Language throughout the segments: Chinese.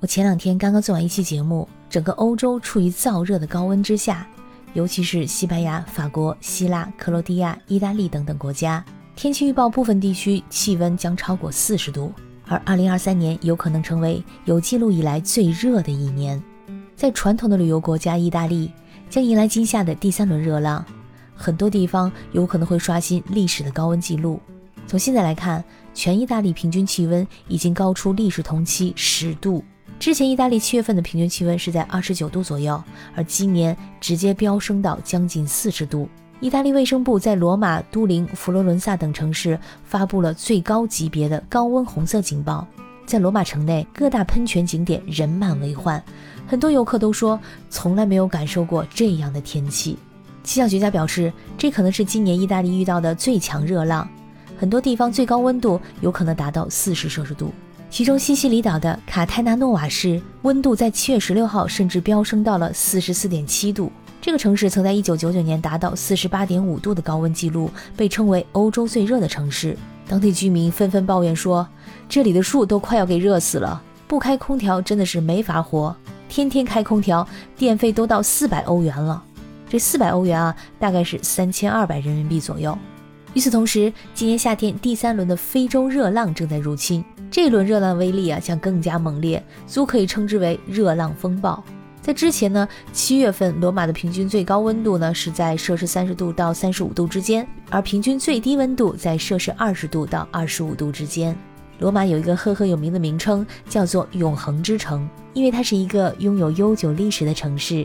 我前两天刚刚做完一期节目，整个欧洲处于燥热的高温之下，尤其是西班牙、法国、希腊、克罗地亚、意大利等等国家，天气预报部分地区气温将超过四十度，而2023年有可能成为有记录以来最热的一年。在传统的旅游国家意大利，将迎来今夏的第三轮热浪，很多地方有可能会刷新历史的高温记录。从现在来看，全意大利平均气温已经高出历史同期十度。之前意大利七月份的平均气温是在二十九度左右，而今年直接飙升到将近四十度。意大利卫生部在罗马、都灵、佛罗伦萨等城市发布了最高级别的高温红色警报。在罗马城内，各大喷泉景点人满为患，很多游客都说从来没有感受过这样的天气。气象学家表示，这可能是今年意大利遇到的最强热浪。很多地方最高温度有可能达到四十摄氏度，其中西西里岛的卡泰纳诺瓦市温度在七月十六号甚至飙升到了四十四点七度。这个城市曾在一九九九年达到四十八点五度的高温记录，被称为欧洲最热的城市。当地居民纷纷抱怨说，这里的树都快要给热死了，不开空调真的是没法活，天天开空调，电费都到四百欧元了。这四百欧元啊，大概是三千二百人民币左右。与此同时，今年夏天第三轮的非洲热浪正在入侵，这轮热浪威力啊将更加猛烈，足可以称之为热浪风暴。在之前呢，七月份罗马的平均最高温度呢是在摄氏三十度到三十五度之间，而平均最低温度在摄氏二十度到二十五度之间。罗马有一个赫赫有名的名称，叫做“永恒之城”，因为它是一个拥有悠久历史的城市，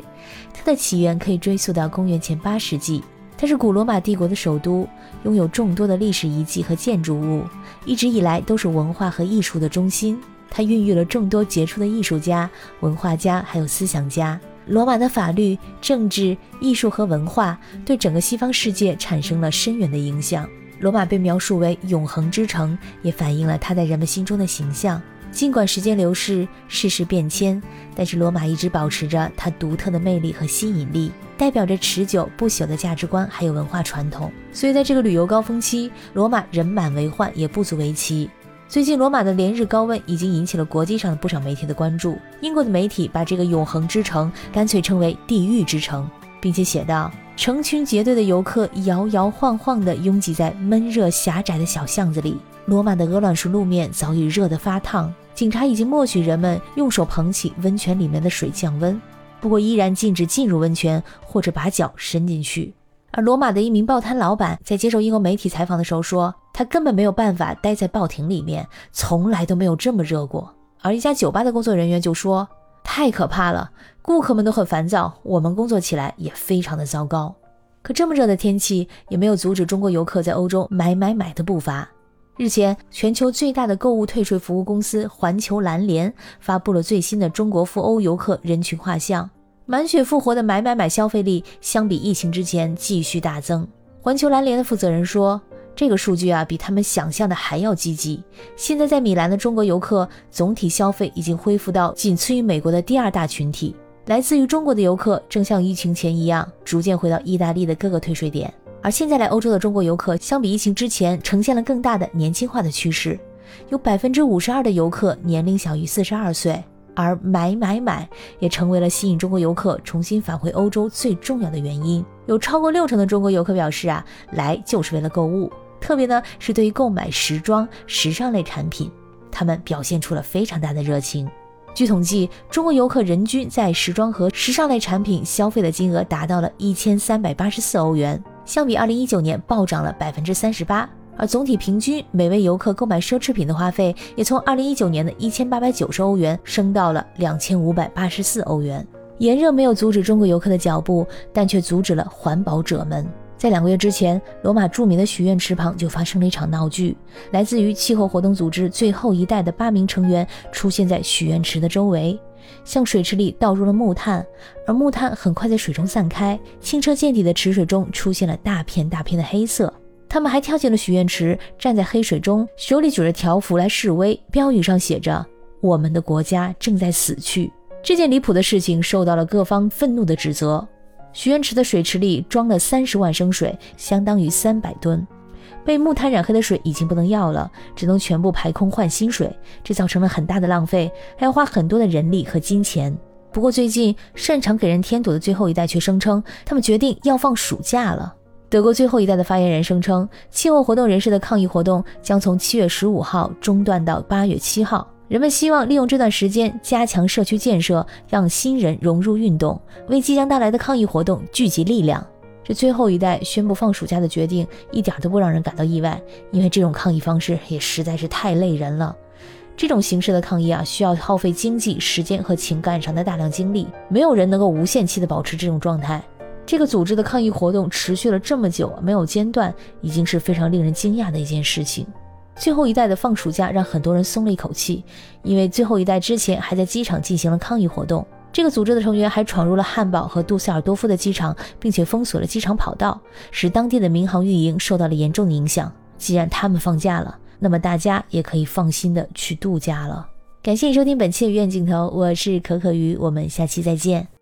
它的起源可以追溯到公元前八世纪。它是古罗马帝国的首都，拥有众多的历史遗迹和建筑物，一直以来都是文化和艺术的中心。它孕育了众多杰出的艺术家、文化家，还有思想家。罗马的法律、政治、艺术和文化对整个西方世界产生了深远的影响。罗马被描述为永恒之城，也反映了它在人们心中的形象。尽管时间流逝，世事变迁，但是罗马一直保持着它独特的魅力和吸引力，代表着持久不朽的价值观还有文化传统。所以，在这个旅游高峰期，罗马人满为患也不足为奇。最近，罗马的连日高温已经引起了国际上的不少媒体的关注。英国的媒体把这个永恒之城干脆称为“地狱之城”，并且写道：成群结队的游客摇摇晃晃地拥挤在闷热狭窄的小巷子里。罗马的鹅卵石路面早已热得发烫，警察已经默许人们用手捧起温泉里面的水降温，不过依然禁止进入温泉或者把脚伸进去。而罗马的一名报摊老板在接受英国媒体采访的时候说，他根本没有办法待在报亭里面，从来都没有这么热过。而一家酒吧的工作人员就说，太可怕了，顾客们都很烦躁，我们工作起来也非常的糟糕。可这么热的天气也没有阻止中国游客在欧洲买买买的步伐。日前，全球最大的购物退税服务公司环球蓝联发布了最新的中国赴欧游客人群画像，满血复活的买买买消费力相比疫情之前继续大增。环球蓝联的负责人说：“这个数据啊，比他们想象的还要积极。现在在米兰的中国游客总体消费已经恢复到仅次于美国的第二大群体。来自于中国的游客正像疫情前一样，逐渐回到意大利的各个退税点。”而现在来欧洲的中国游客，相比疫情之前，呈现了更大的年轻化的趋势。有百分之五十二的游客年龄小于四十二岁，而买买买也成为了吸引中国游客重新返回欧洲最重要的原因。有超过六成的中国游客表示啊，来就是为了购物，特别呢是对于购买时装、时尚类产品，他们表现出了非常大的热情。据统计，中国游客人均在时装和时尚类产品消费的金额达到了一千三百八十四欧元。相比二零一九年暴涨了百分之三十八，而总体平均每位游客购买奢侈品的花费也从二零一九年的一千八百九十欧元升到了两千五百八十四欧元。炎热没有阻止中国游客的脚步，但却阻止了环保者们。在两个月之前，罗马著名的许愿池旁就发生了一场闹剧，来自于气候活动组织最后一代的八名成员出现在许愿池的周围。向水池里倒入了木炭，而木炭很快在水中散开，清澈见底的池水中出现了大片大片的黑色。他们还跳进了许愿池，站在黑水中，手里举着条幅来示威，标语上写着“我们的国家正在死去”。这件离谱的事情受到了各方愤怒的指责。许愿池的水池里装了三十万升水，相当于三百吨。被木炭染黑的水已经不能要了，只能全部排空换新水，这造成了很大的浪费，还要花很多的人力和金钱。不过最近擅长给人添堵的最后一代却声称，他们决定要放暑假了。德国最后一代的发言人声称，气候活动人士的抗议活动将从七月十五号中断到八月七号。人们希望利用这段时间加强社区建设，让新人融入运动，为即将到来的抗议活动聚集力量。这最后一代宣布放暑假的决定一点都不让人感到意外，因为这种抗议方式也实在是太累人了。这种形式的抗议啊，需要耗费经济、时间和情感上的大量精力，没有人能够无限期的保持这种状态。这个组织的抗议活动持续了这么久，没有间断，已经是非常令人惊讶的一件事情。最后一代的放暑假让很多人松了一口气，因为最后一代之前还在机场进行了抗议活动。这个组织的成员还闯入了汉堡和杜塞尔多夫的机场，并且封锁了机场跑道，使当地的民航运营受到了严重的影响。既然他们放假了，那么大家也可以放心的去度假了。感谢收听本期的鱼眼镜头，我是可可鱼，我们下期再见。